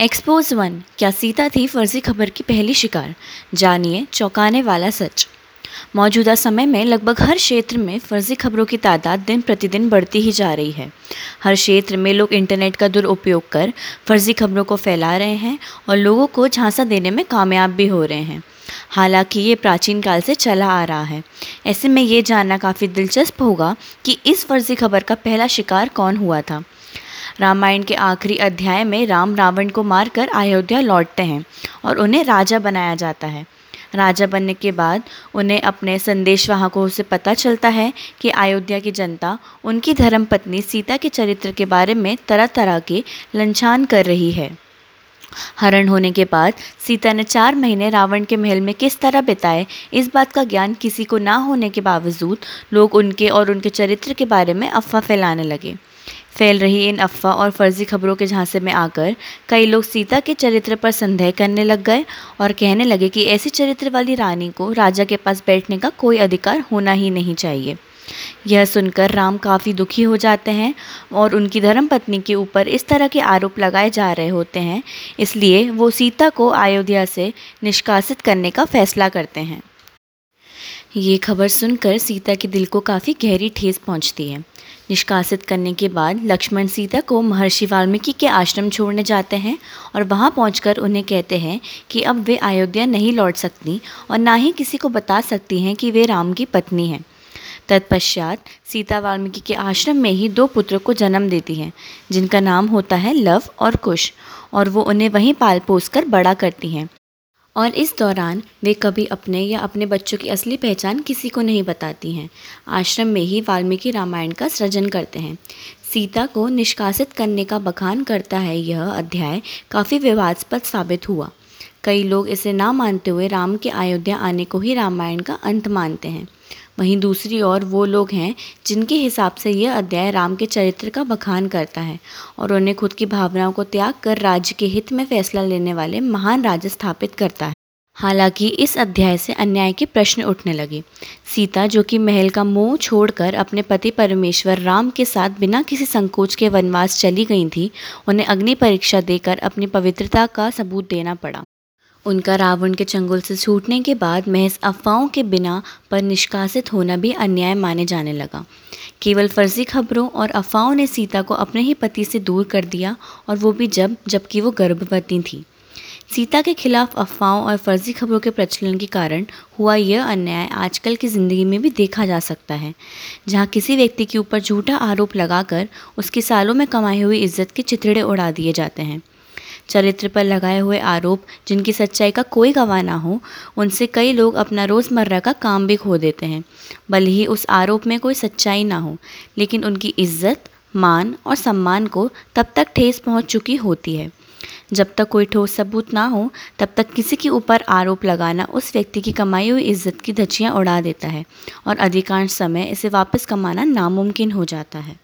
Expose one क्या सीता थी फर्जी खबर की पहली शिकार? जानिए, चौंकाने वाला सच। मौजूदा समय में लगभग हर क्षेत्र में फर्जी खबरों की तादाद दिन प्रतिदिन बढ़ती ही जा रही है। हर क्षेत्र में लोग इंटरनेट का दुरुपयोग कर फर्जी खबरों को फैला रहे हैं और लोगों को झांसा देने में कामयाब भी हो रहे हैं। हालाँकि ये प्राचीन काल से चला आ रहा है। ऐसे में ये जानना काफ़ी दिलचस्प होगा कि इस फर्जी खबर का पहला शिकार कौन हुआ था। रामायण के आखिरी अध्याय में राम रावण को मारकर अयोध्या लौटते हैं और उन्हें राजा बनाया जाता है। राजा बनने के बाद उन्हें अपने संदेशवाहकों से पता चलता है कि अयोध्या की जनता उनकी धर्मपत्नी सीता के चरित्र के बारे में तरह तरह के लंछान कर रही है। हरण होने के बाद सीता ने चार महीने रावण के महल में किस तरह बिताए, इस बात का ज्ञान किसी को ना होने के बावजूद लोग उनके और उनके चरित्र के बारे में अफवाह फैलाने लगे। फैल रही इन अफवाह और फर्जी खबरों के झांसे में आकर कई लोग सीता के चरित्र पर संदेह करने लग गए और कहने लगे कि ऐसी चरित्र वाली रानी को राजा के पास बैठने का कोई अधिकार होना ही नहीं चाहिए। यह सुनकर राम काफ़ी दुखी हो जाते हैं और उनकी धर्मपत्नी के ऊपर इस तरह के आरोप लगाए जा रहे होते हैं, इसलिए वो सीता को अयोध्या से निष्कासित करने का फैसला करते हैं। ये खबर सुनकर सीता के दिल को काफ़ी गहरी ठेस पहुँचती है। निष्कासित करने के बाद लक्ष्मण सीता को महर्षि वाल्मीकि के आश्रम छोड़ने जाते हैं और वहाँ पहुंचकर उन्हें कहते हैं कि अब वे अयोध्या नहीं लौट सकती और ना ही किसी को बता सकती हैं कि वे राम की पत्नी हैं। तत्पश्चात सीता वाल्मीकि के आश्रम में ही दो पुत्रों को जन्म देती हैं, जिनका नाम होता है लव और कुश, और वो उन्हें वहीं पाल पोस कर बड़ा करती हैं। और इस दौरान वे कभी अपने या अपने बच्चों की असली पहचान किसी को नहीं बताती हैं। आश्रम में ही वाल्मीकि रामायण का सृजन करते हैं। सीता को निष्कासित करने का बखान करता है यह अध्याय काफ़ी विवादस्पद साबित हुआ। कई लोग इसे ना मानते हुए राम के अयोध्या आने को ही रामायण का अंत मानते हैं। वहीं दूसरी ओर वो लोग हैं जिनके हिसाब से यह अध्याय राम के चरित्र का बखान करता है और उन्हें खुद की भावनाओं को त्याग कर राज्य के हित में फैसला लेने वाले महान राजा स्थापित करता है। हालाँकि इस अध्याय से अन्याय के प्रश्न उठने लगे। सीता, जो कि महल का मोह छोड़कर अपने पति परमेश्वर राम के साथ बिना किसी संकोच के वनवास चली गई थी, उन्हें अग्नि परीक्षा देकर अपनी पवित्रता का सबूत देना पड़ा। उनका रावण के चंगुल से छूटने के बाद महज अफवाहों के बिना पर निष्कासित होना भी अन्याय माने जाने लगा। केवल फर्जी खबरों और अफवाहों ने सीता को अपने ही पति से दूर कर दिया और वो भी जब, जबकि वो गर्भवती थी। सीता के खिलाफ अफवाहों और फर्जी खबरों के प्रचलन के कारण हुआ यह अन्याय आजकल की ज़िंदगी में भी देखा जा सकता है। जहाँ किसी व्यक्ति के ऊपर झूठा आरोप लगाकर उसकी सालों में कमाई हुई इज़्ज़त के चितड़े उड़ा दिए जाते हैं। चरित्र पर लगाए हुए आरोप जिनकी सच्चाई का कोई गवाह ना हो, उनसे कई लोग अपना रोज़मर्रा का काम भी खो देते हैं। भले ही उस आरोप में कोई सच्चाई ना हो, लेकिन उनकी इज़्ज़त, मान और सम्मान को तब तक ठेस पहुँच चुकी होती है। जब तक कोई ठोस सबूत ना हो, तब तक किसी के ऊपर आरोप लगाना उस व्यक्ति की कमाई हुई इज़्ज़त की धज्जियाँ उड़ा देता है और अधिकांश समय इसे वापस कमाना नामुमकिन हो जाता है।